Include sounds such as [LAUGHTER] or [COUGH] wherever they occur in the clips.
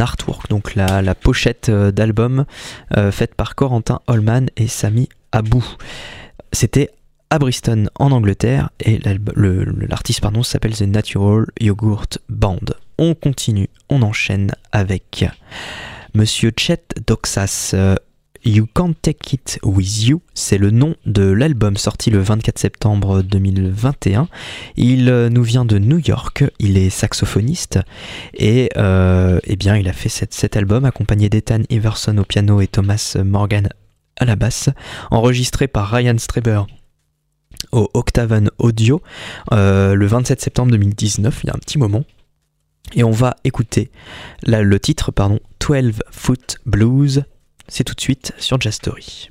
artwork, donc la, la pochette d'album faite par Corentin Holman et Sami Abou. C'était à Bristol en Angleterre et l'artiste pardon s'appelle The Natural Yogurt Band. On continue, on enchaîne avec Monsieur Chet Doxas. You Can't Take It With You, c'est le nom de l'album sorti le 24 septembre 2021. Il euh, nous vient de New York, il est saxophoniste et euh, eh bien il a fait cet, album accompagné d'Ethan Iverson au piano et Thomas Morgan à la basse, enregistré par Ryan Straber au Octaven Audio euh, le 27 septembre 2019, il y a un petit moment. Et on va écouter le titre, pardon, 12 Foot Blues. C'est tout de suite sur Jazz Story.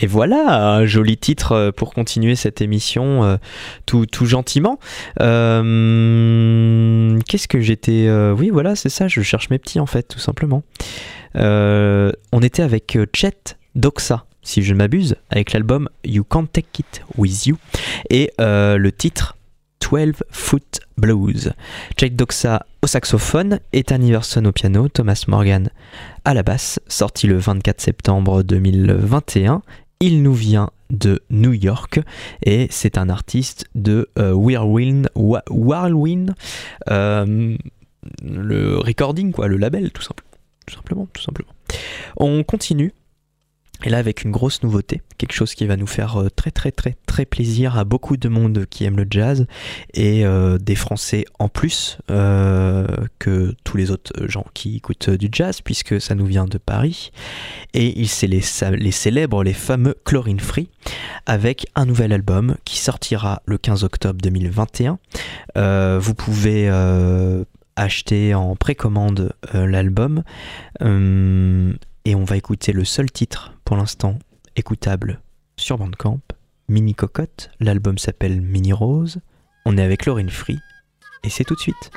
Et voilà, un joli titre euh, pour continuer cette émission euh, tout, gentiment. Euh, Qu'est-ce que j'étais... oui, voilà, c'est ça, je cherche mes petits en fait, tout simplement. On était avec Chet Doxa, si je ne m'abuse, avec l'album You Can't Take It With You, et le titre 12 Foot Blues. Chet Doxa au saxophone, Ethan Iverson au piano, Thomas Morgan à la basse, sorti le 24 septembre 2021. Il nous vient de New York et c'est un artiste de euh, Whirlwind, euh, le recording, quoi, le label, tout simplement. On continue. Et là, avec une grosse nouveauté, quelque chose qui va nous faire euh, très très très très plaisir à beaucoup de monde qui aime le jazz et euh, des Français en plus euh, que tous les autres gens qui écoutent du jazz, puisque ça nous vient de Paris. Et il c'est les, les célèbres, les fameux Chlorine Free, avec un nouvel album qui sortira le 15 octobre 2021. Euh, vous pouvez acheter en précommande l'album. Euh, et on va écouter le seul titre pour l'instant écoutable sur Bandcamp, Mini Cocotte. L'album s'appelle Mini Rose. On est avec Laurine Free et c'est tout de suite.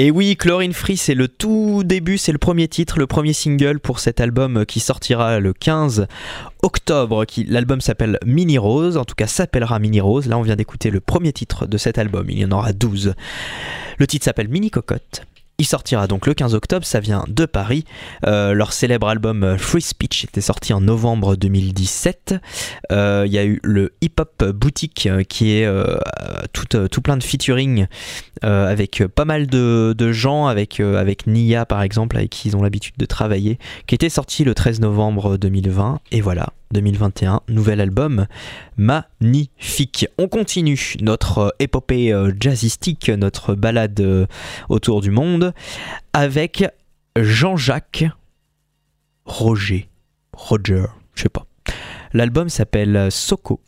Et oui, Chlorine Free, c'est le tout début, c'est le premier titre, le premier single pour cet album qui sortira le 15 octobre. L'album s'appelle Mini Rose, en tout cas s'appellera Mini Rose. Là, on vient d'écouter le premier titre de cet album, il y en aura 12. Le titre s'appelle Mini Cocotte. Il sortira donc le 15 octobre, ça vient de Paris. Euh, leur célèbre album euh, Free Speech était sorti en novembre 2017. Euh, Il y a eu le Hip Hop Boutique qui est tout, plein de featuring avec pas mal de, gens, avec, avec Nia par exemple, avec qui ils ont l'habitude de travailler, qui était sorti le 13 novembre 2020. Et voilà, 2021, nouvel album magnifique. On continue notre euh, épopée euh, jazzistique, notre balade euh, autour du monde, avec Jean-Jacques Roger. Roger, je sais pas. L'album s'appelle Soko.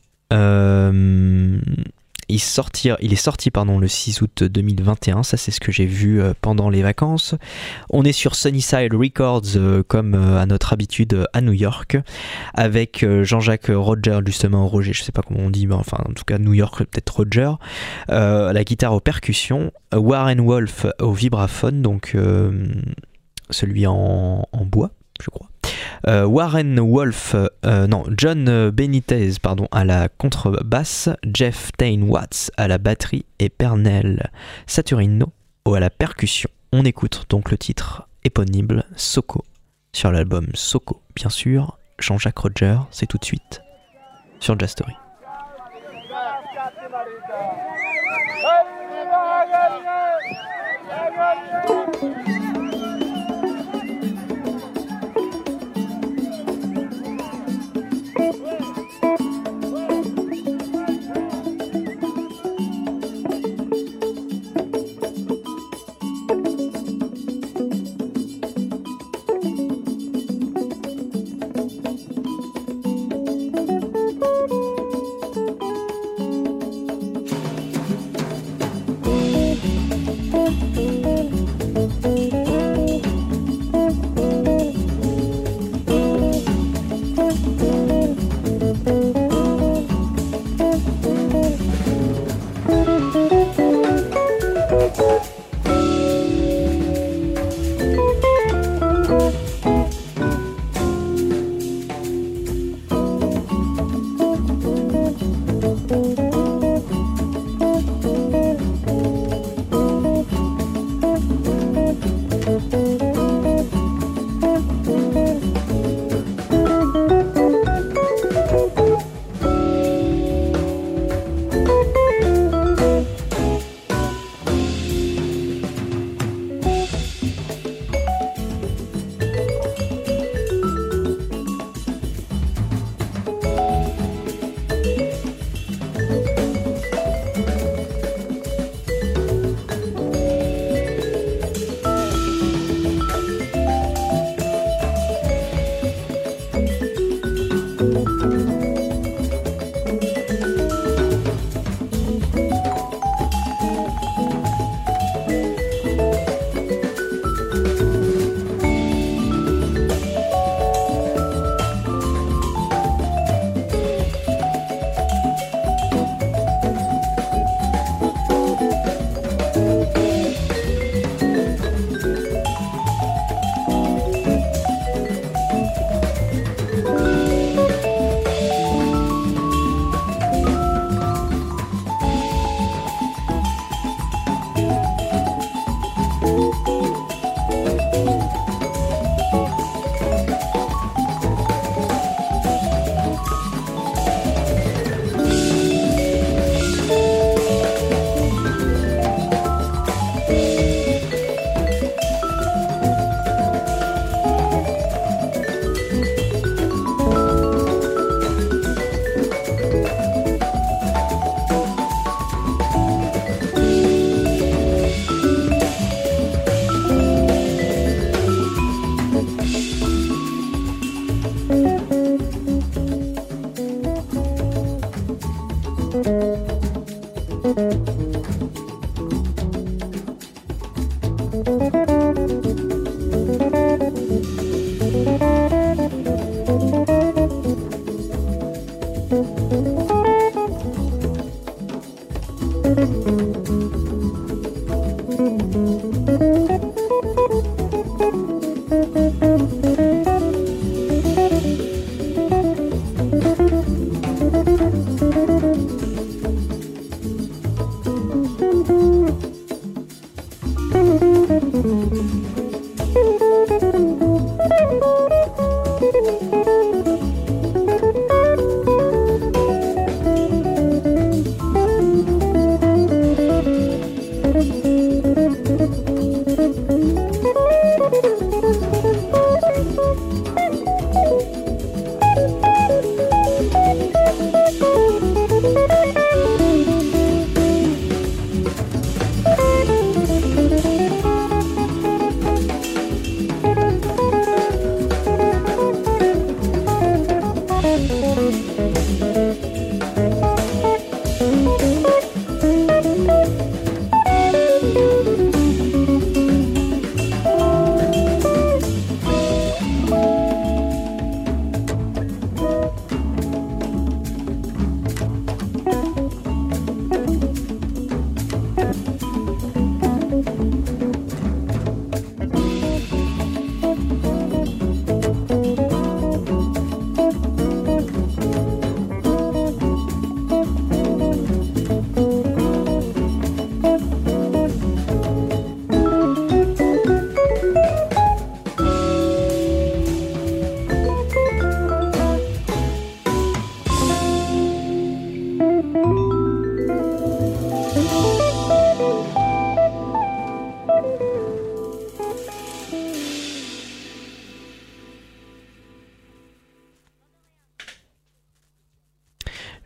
Il, sortir, il est sorti pardon, le 6 août 2021, ça c'est ce que j'ai vu euh, pendant les vacances. On est sur Sunnyside Records euh, comme à notre habitude à New York avec Jean-Jacques Roger justement Roger, je sais pas comment on dit, mais enfin en tout cas New York peut-être Roger, la guitare aux percussions, Warren Wolf au vibraphone donc celui en bois je crois. Euh, Warren Wolf, euh, non, John Benitez, pardon, à la contrebasse, Jeff Tain Watts à la batterie et Pernell Saturino à la percussion. On écoute donc le titre éponyme Soko sur l'album Soko, bien sûr. Jean-Jacques Roger, c'est tout de suite sur Jazz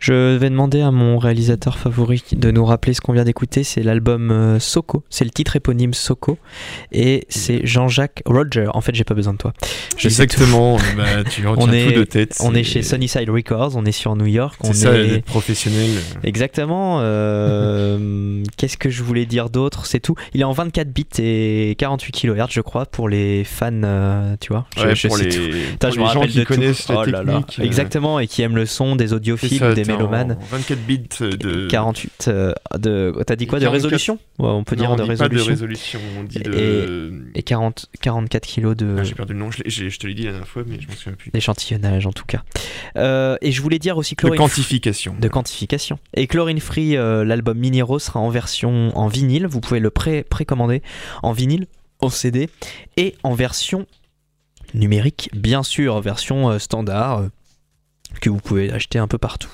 Je vais demander à mon réalisateur favori de nous rappeler ce qu'on vient d'écouter. C'est l'album euh, Soko. C'est le titre éponyme Soko. Et c'est Jean-Jacques Roger. En fait, j'ai pas besoin de toi. Je Exactement. bah, tu [LAUGHS] on est, tout de tête. On est chez Sunnyside Records. On est sur New York. C'est ça, est... professionnel. Exactement. Euh, [LAUGHS] qu'est-ce que je voulais dire d'autre? C'est tout. Il est en 24 bits et 48 kHz, je crois, pour les fans. Euh, tu vois. Ouais, je, pour les, pour les gens qui connaissent la oh technique. Exactement. Et qui aiment le son des audiophiles, des 24 bits de. 48 euh, de. T'as dit quoi De résolution ouais, On peut dire de résolution. Pas de résolution, on dit de. Et, 40, 44 kilos de. Ah, j'ai perdu le nom, je, je, te l'ai dit la dernière fois, mais je m'en souviens plus. D'échantillonnage en tout cas. Euh, et je voulais dire aussi chlorine. De quantification. De quantification. Et Chlorine Free, euh, l'album Minero sera en version en vinyle. Vous pouvez le pré précommander en vinyle, en CD et en version numérique, bien sûr, version standard que vous pouvez acheter un peu partout.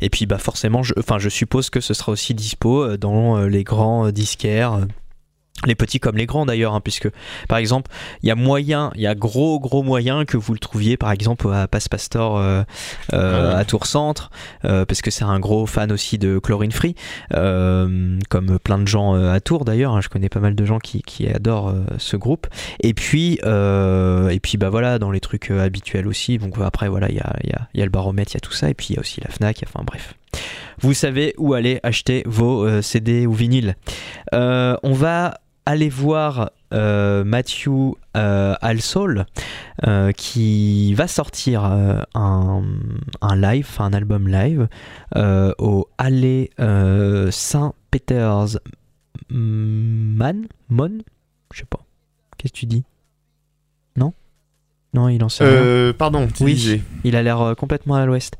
Et puis bah forcément, je, je suppose que ce sera aussi dispo euh, dans euh, les grands euh, disquaires les petits comme les grands d'ailleurs, hein, puisque par exemple, il y a moyen, il y a gros gros moyen que vous le trouviez par exemple à Passe Pastor euh, euh, à Tour Centre, euh, parce que c'est un gros fan aussi de Chlorine Free, comme plein de gens à Tours d'ailleurs. Hein, je connais pas mal de gens qui, qui adorent ce groupe. Et puis et puis bah voilà, dans les trucs habituels aussi. Donc après voilà, il y a, y, a, y a, le baromètre, il y a tout ça, et puis il y a aussi la Fnac. Enfin bref vous savez où aller acheter vos CD ou vinyles. Euh, on va allez voir euh, Matthew euh, Alsol euh, qui va sortir un, live, un album live au Allée Saint-Peters Man Mon Je sais pas. Qu'est-ce que tu dis? Non, il en sait euh, Pardon, oui, il a l'air complètement à l'ouest.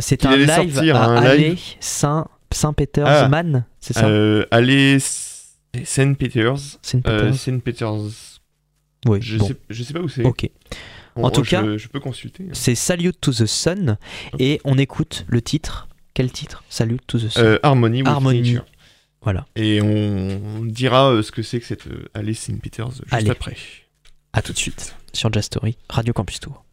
c'est un live à Allée Saint-Peters ah. Man, c'est ça Allée Saint Peters. Saint Peters. Saint Peters. Oui. Je, sais, je sais pas où c'est. Ok. en tout cas, je peux consulter. Hein. C'est Salute to the Sun et on écoute le titre. Quel titre? Salute to the Sun. Euh, Harmony. Harmony. Voilà. Et on dira euh, ce que c'est que cette euh, Alice Saint Peters juste Allez. après. À tout de suite sur Jazz Story, Radio Campus Tour.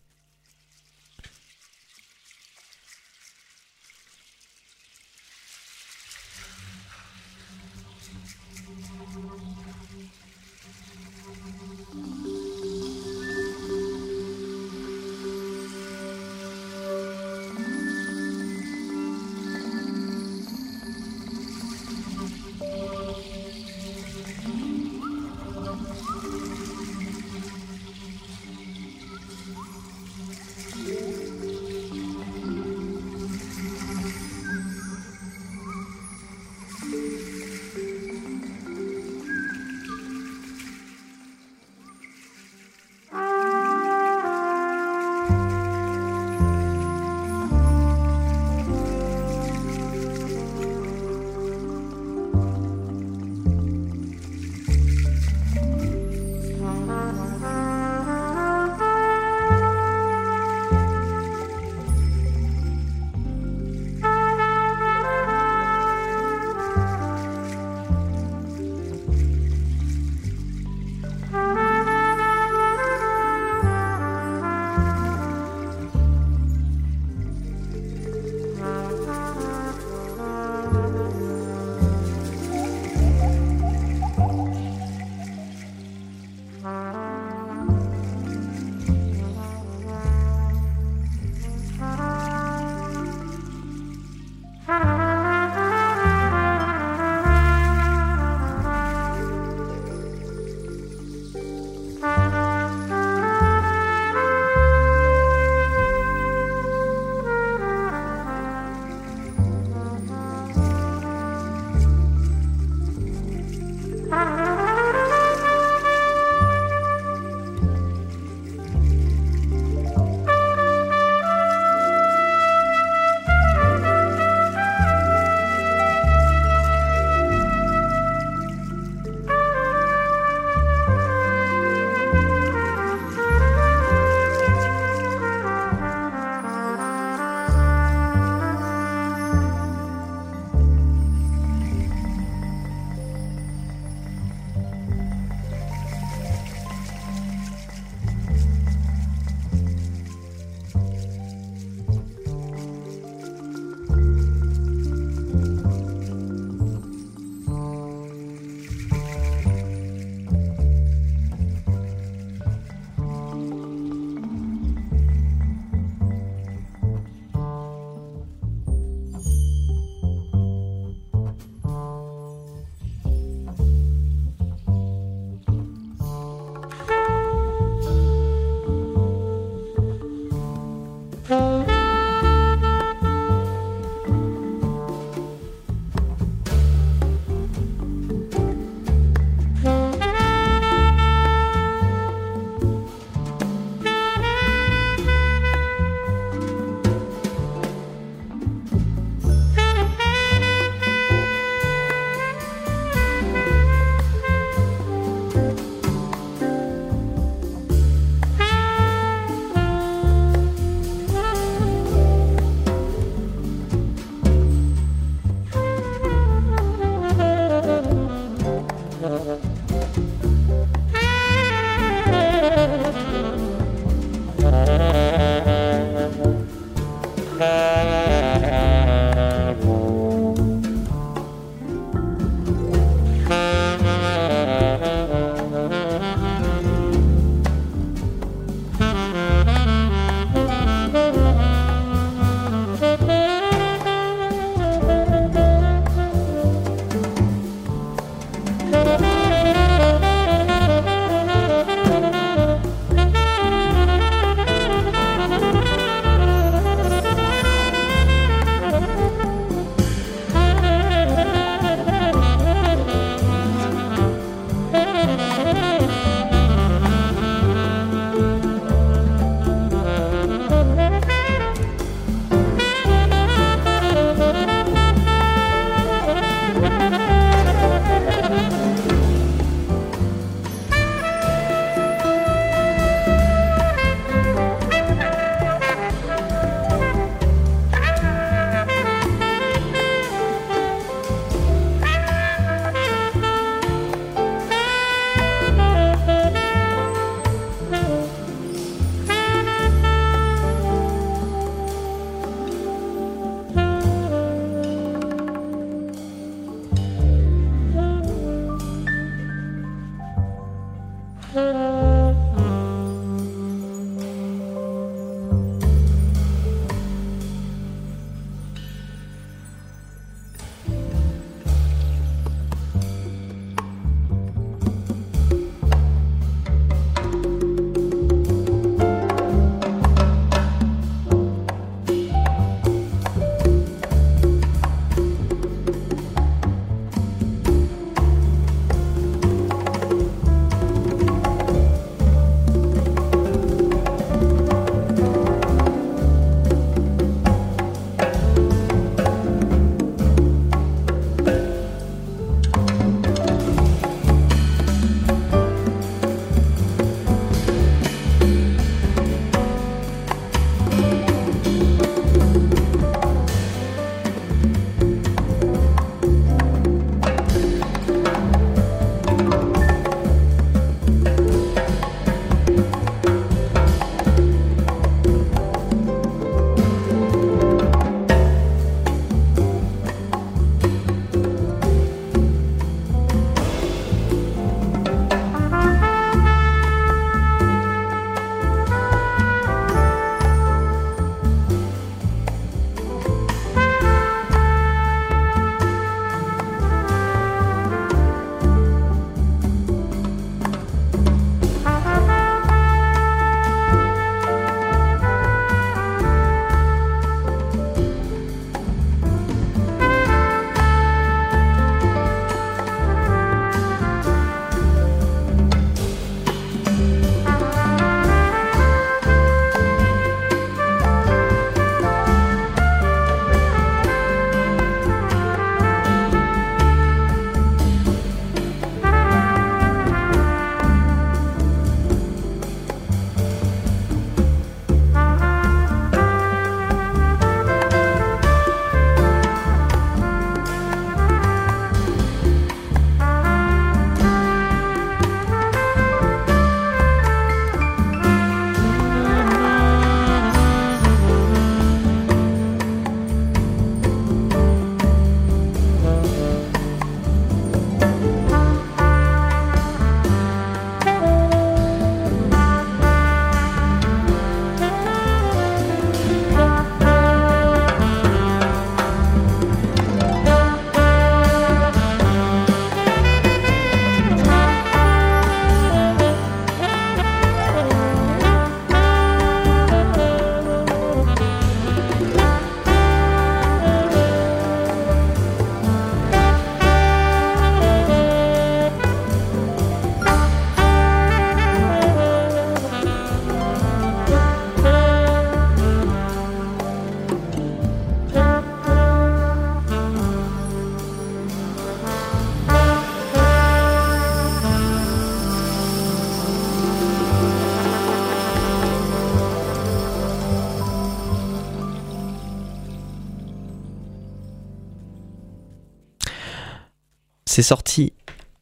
C'est sorti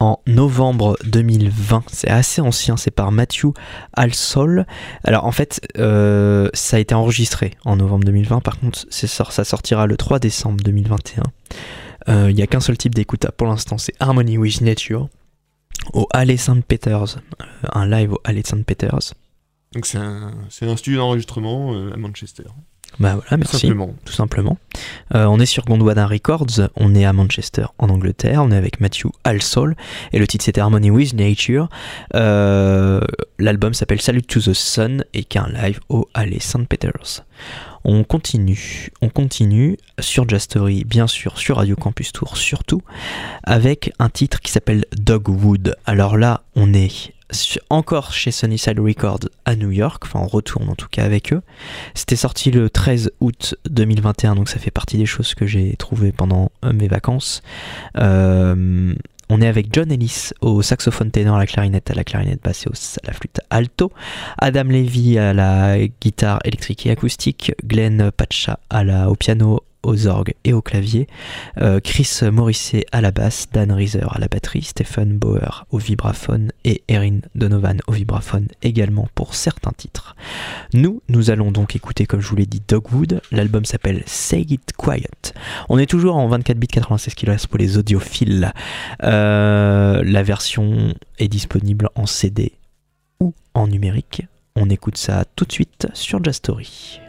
en novembre 2020. C'est assez ancien, c'est par Matthew Alsol. Alors en fait, euh, ça a été enregistré en novembre 2020, par contre ça sortira le 3 décembre 2021. Il n'y a qu'un seul type d'écoute pour l'instant, c'est Harmony with Nature au Halle St. Peters, un live au Halle St. Peters. Donc c'est un, un, studio d'enregistrement à Manchester. Bah voilà, merci. Tout simplement. Euh, on est sur Gondwana Records, on est à Manchester, en Angleterre, on est avec Matthew Alsol, et le titre c'était Harmony with Nature. Euh, l'album s'appelle Salute to the Sun et qu'un live au Alley St. Peters. On continue, on continue sur Jastory, bien sûr, sur Radio Campus Tour surtout, avec un titre qui s'appelle Dogwood. Alors là, on est encore chez Sunnyside Records à New York, enfin on retourne en tout cas avec eux. C'était sorti le 13 août 2021, donc ça fait partie des choses que j'ai trouvées pendant euh, mes vacances. Euh, on est avec John Ellis au saxophone ténor, à la clarinette, à la clarinette basse et à la flûte alto. Adam Levy à la guitare électrique et acoustique. Glenn Pacha à la, au piano, aux orgues et au clavier, euh, Chris Morisset à la basse, Dan Reiser à la batterie, Stephen Bauer au vibraphone et Erin Donovan au vibraphone également pour certains titres. Nous, nous allons donc écouter, comme je vous l'ai dit, Dogwood. L'album s'appelle Say It Quiet. On est toujours en 24 bits 96 kHz pour les audiophiles. Euh, la version est disponible en CD ou en numérique. On écoute ça tout de suite sur Jastory.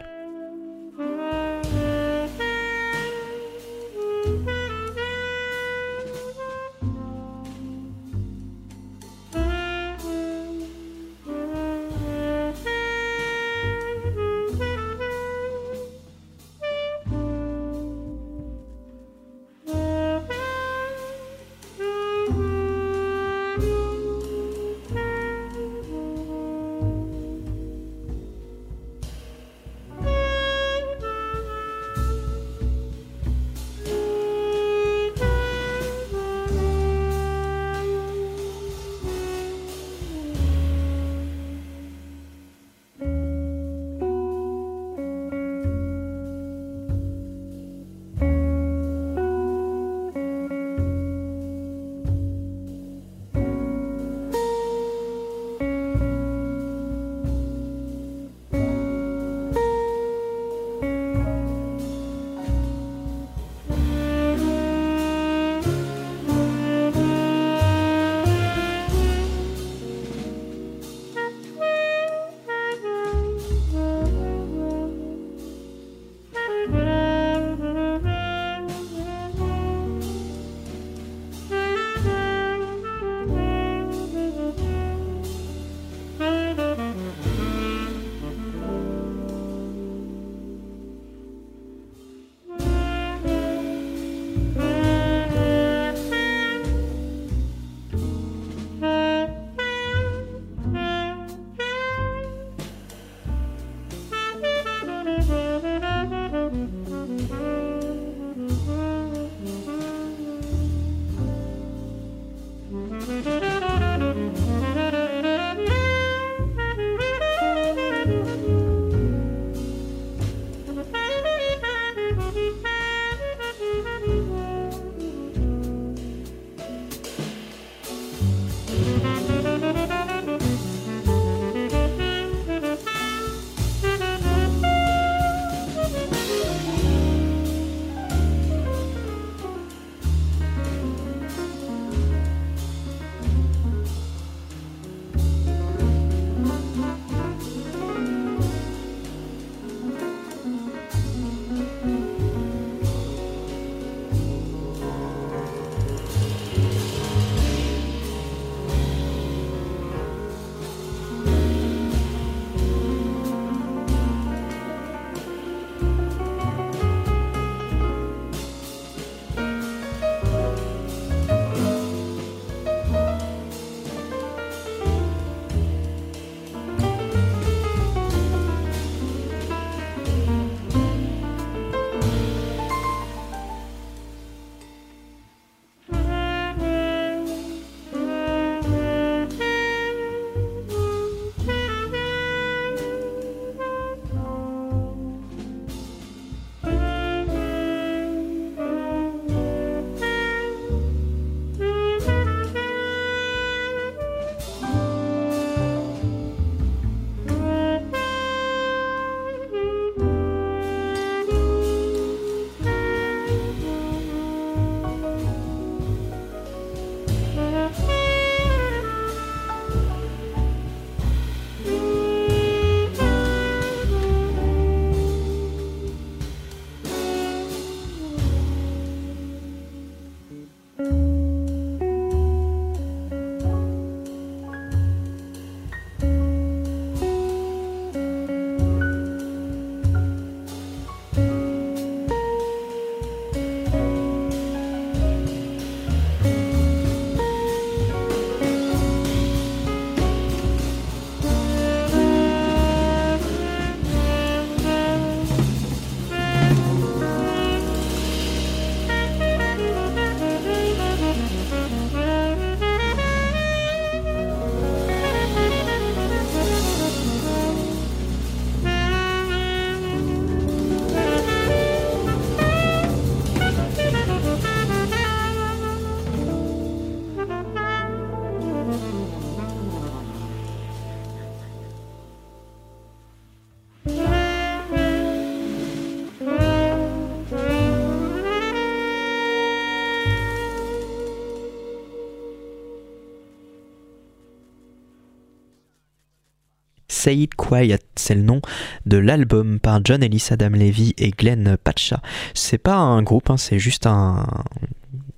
Quiet, c'est le nom de l'album par John Ellis, Adam Levy et Glenn Patcha. C'est pas un groupe, hein, c'est juste un,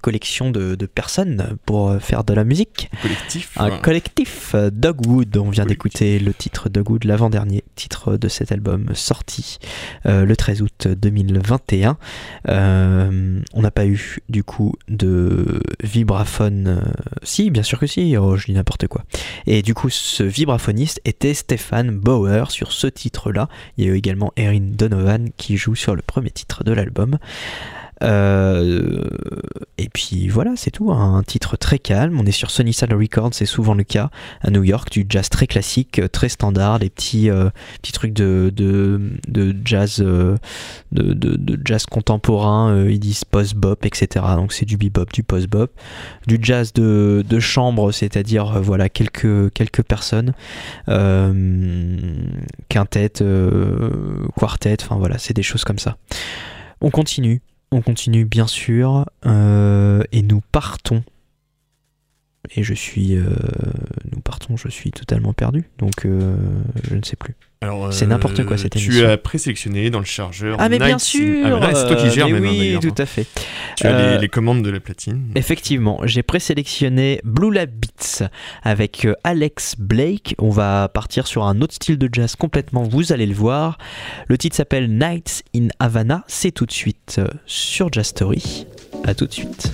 collection de, personnes pour euh, faire de la musique. Un collectif. Un collectif. Euh, Dogwood, on vient d'écouter le titre Dogwood, l'avant-dernier titre de cet album sorti euh, le 13 août 2021. on n'a pas eu du coup de vibraphone. si, bien sûr que si, oh, je dis n'importe quoi. Et du coup, ce vibraphoniste était Stéphane Bauer sur ce titre-là. Il y a eu également Erin Donovan qui joue sur le premier titre de l'album. Euh, et puis voilà, c'est tout. Un titre très calme. On est sur Sony Sound Records, c'est souvent le cas à New York, du jazz très classique, euh, très standard, des petits, euh, petits trucs de, de, jazz, de, de, jazz contemporain. ils disent post-bop, etc. Donc c'est du bebop, du post-bop, du jazz de, chambre, c'est-à-dire voilà quelques quelques personnes, quintette, quartet. Enfin voilà, c'est des choses comme ça. On continue on continue bien sûr euh, et nous partons. Et je suis, euh, nous partons, je suis totalement perdu, donc euh, je ne sais plus. C'est n'importe quoi cette émission. Tu as présélectionné dans le chargeur. Ah mais bien sûr. Ah, c'est toi qui gères même. Hein, oui, tout à fait. Tu as les, commandes de la platine. Effectivement, j'ai présélectionné Blue Lab Beats avec Alex Blake. On va partir sur un autre style de jazz complètement. Vous allez le voir. Le titre s'appelle Nights in Havana. C'est tout de suite sur Jazz Story. À tout de suite.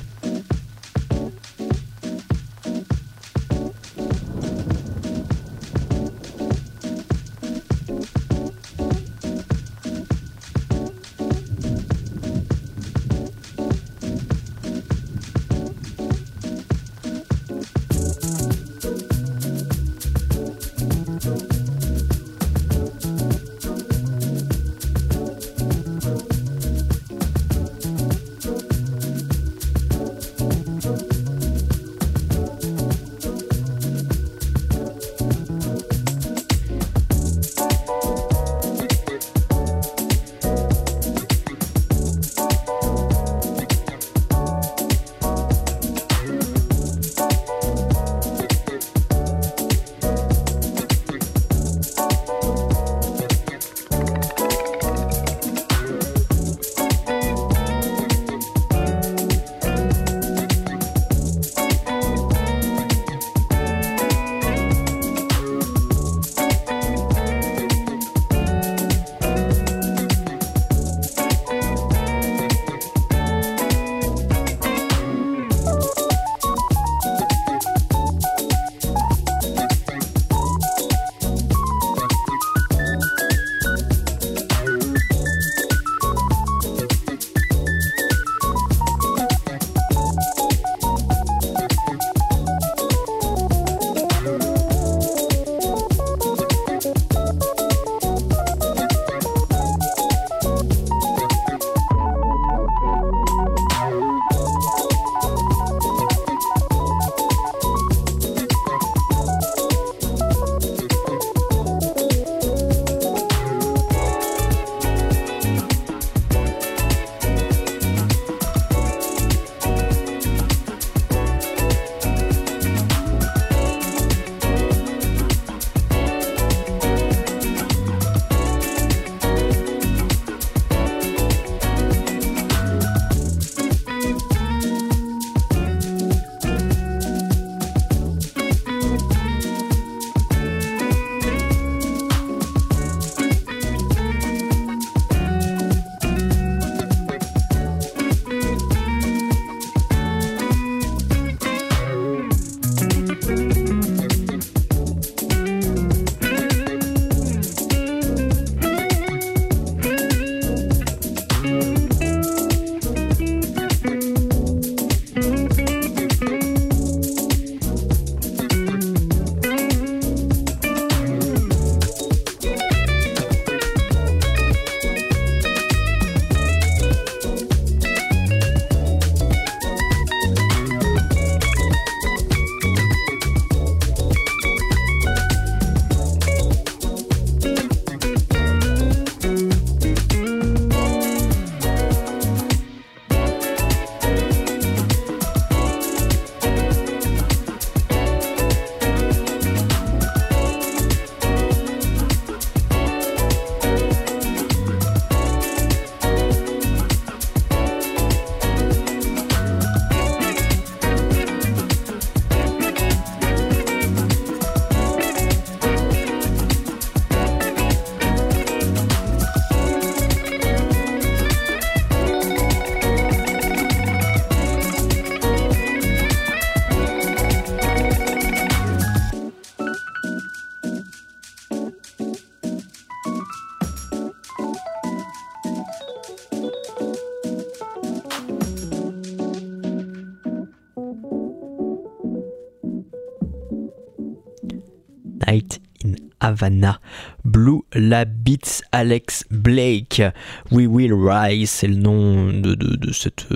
Havana. Blue La Beats Alex Blake. We Will Rise, c'est le nom de, cette,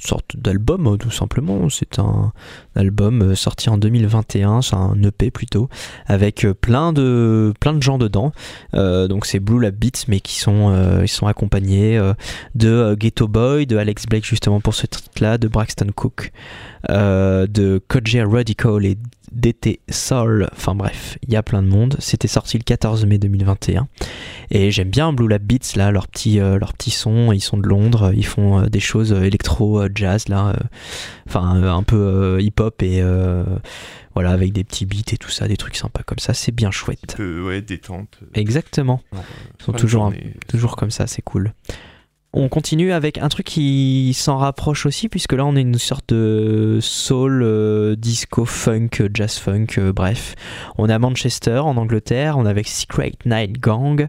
sorte d'album, tout simplement. C'est un album euh, sorti en 2021, c'est un EP plutôt, avec euh, plein de, plein de gens dedans. Euh, donc c'est Blue La Beats, mais qui sont, ils sont accompagnés de Ghetto Boy, de Alex Blake justement pour ce titre-là, de Braxton Cook, de Koji Radical et DT Soul, enfin bref, il y a plein de monde. C'était sorti le 14 mai 2021. Et j'aime bien Blue Lab Beats, là, leurs petits, euh, leurs petits sons, ils sont de Londres, ils font euh, des choses euh, électro-jazz, là, enfin un peu hip-hop et voilà, avec des petits beats et tout ça, des trucs sympas comme ça, c'est bien chouette. ouais, détente. Exactement. Ils sont toujours, toujours comme ça, c'est cool. On continue avec un truc qui s'en rapproche aussi, puisque là on est une sorte de soul, euh, disco, funk, jazz funk, euh, bref. On est à Manchester, en Angleterre, on est avec Secret Night Gang.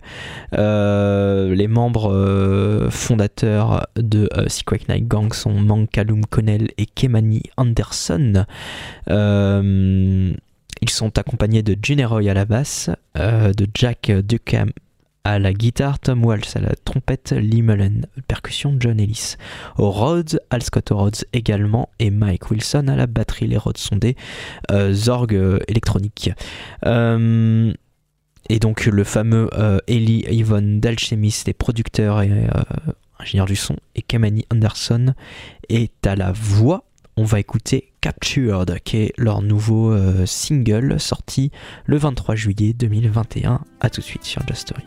Euh, les membres fondateurs de Secret Night Gang sont Mancallum Connell et Kemani Anderson. ils sont accompagnés de Roy à la basse, de Jack Ducam à la guitare, Tom Walsh à la trompette, Lee Mullen, percussion, John Ellis. Au Rhodes, Al Scott Rhodes également, et Mike Wilson à la batterie. Les Rhodes sont des euh, orgues euh, électroniques. Euh, et donc le fameux Eli Yvonne d'Alchemist, les producteurs et ingénieurs du son, et Kamani Anderson est à la voix. On va écouter Captured, qui est leur nouveau single sorti le 23 juillet 2021. A tout de suite sur Just Story.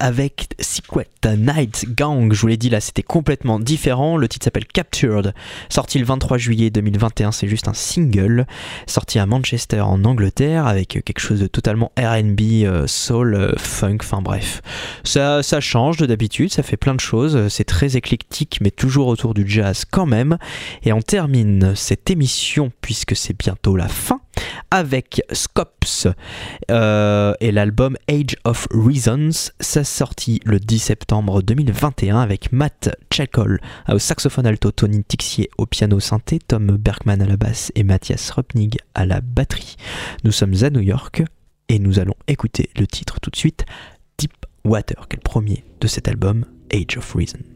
Avec Secret Night Gang, je vous l'ai dit là c'était complètement différent, le titre s'appelle Captured, sorti le 23 juillet 2021, c'est juste un single, sorti à Manchester en Angleterre avec quelque chose de totalement RB, euh, soul, euh, funk, enfin bref. Ça, ça change de d'habitude, ça fait plein de choses, c'est très éclectique mais toujours autour du jazz quand même. Et on termine cette émission puisque c'est bientôt la fin avec Scops euh, et l'album Age of Reasons. Ça sorti le 10 septembre 2021 avec Matt Checkle au saxophone alto, Tony Tixier au piano synthé, Tom Bergman à la basse et Mathias Rupnig à la batterie. Nous sommes à New York et nous allons écouter le titre tout de suite, Deep Water, qui est le premier de cet album, Age of Reason.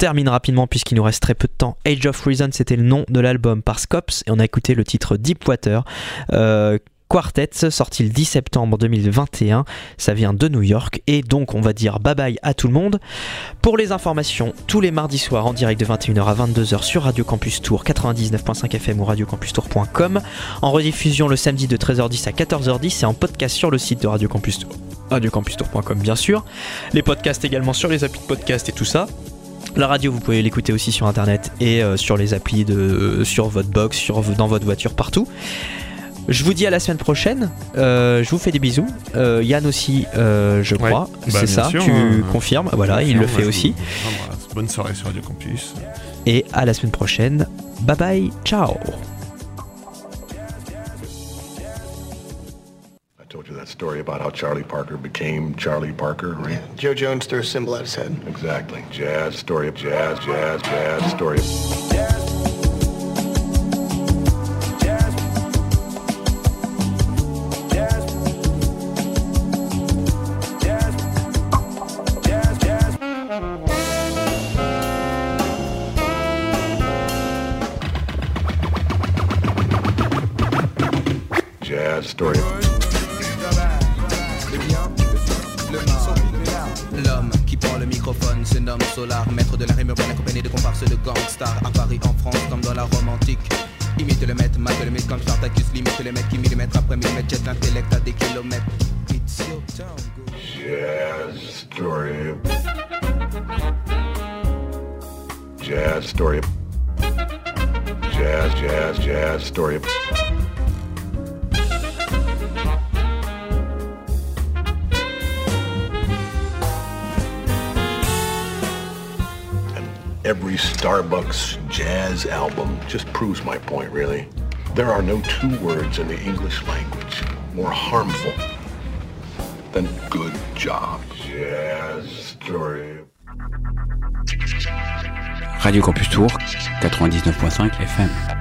Termine rapidement puisqu'il nous reste très peu de temps. Age of Reason, c'était le nom de l'album par Scops et on a écouté le titre Deepwater. Euh, Quartet, sorti le 10 septembre 2021. Ça vient de New York. Et donc, on va dire bye bye à tout le monde. Pour les informations, tous les mardis soirs en direct de 21h à 22h sur Radio Campus Tour 99.5 FM ou radiocampustour.com. En rediffusion le samedi de 13h10 à 14h10 et en podcast sur le site de Radio Campus Tour. Radiocampustour.com bien sûr. Les podcasts également sur les applis de podcast et tout ça. La radio, vous pouvez l'écouter aussi sur internet et euh, sur les applis de, sur votre box, sur, dans votre voiture, partout. Je vous dis à la semaine prochaine. Euh, je vous fais des bisous. Euh, Yann aussi, euh, je crois. Bah, c'est ça, sûr, tu hein. confirmes. Voilà, il le fait aussi. Bonne soirée sur Radio Campus. Et à la semaine prochaine. Bye bye, ciao. Told you that story about how Charlie Parker became Charlie Parker, right? Joe Jones threw a symbol at his head. Exactly. Jazz, story of jazz, jazz, jazz, story of... Jazz, proves my point, really. There are no two words in the English language more harmful than good job. Jazz story. Radio Campus Tour, 99.5 FM.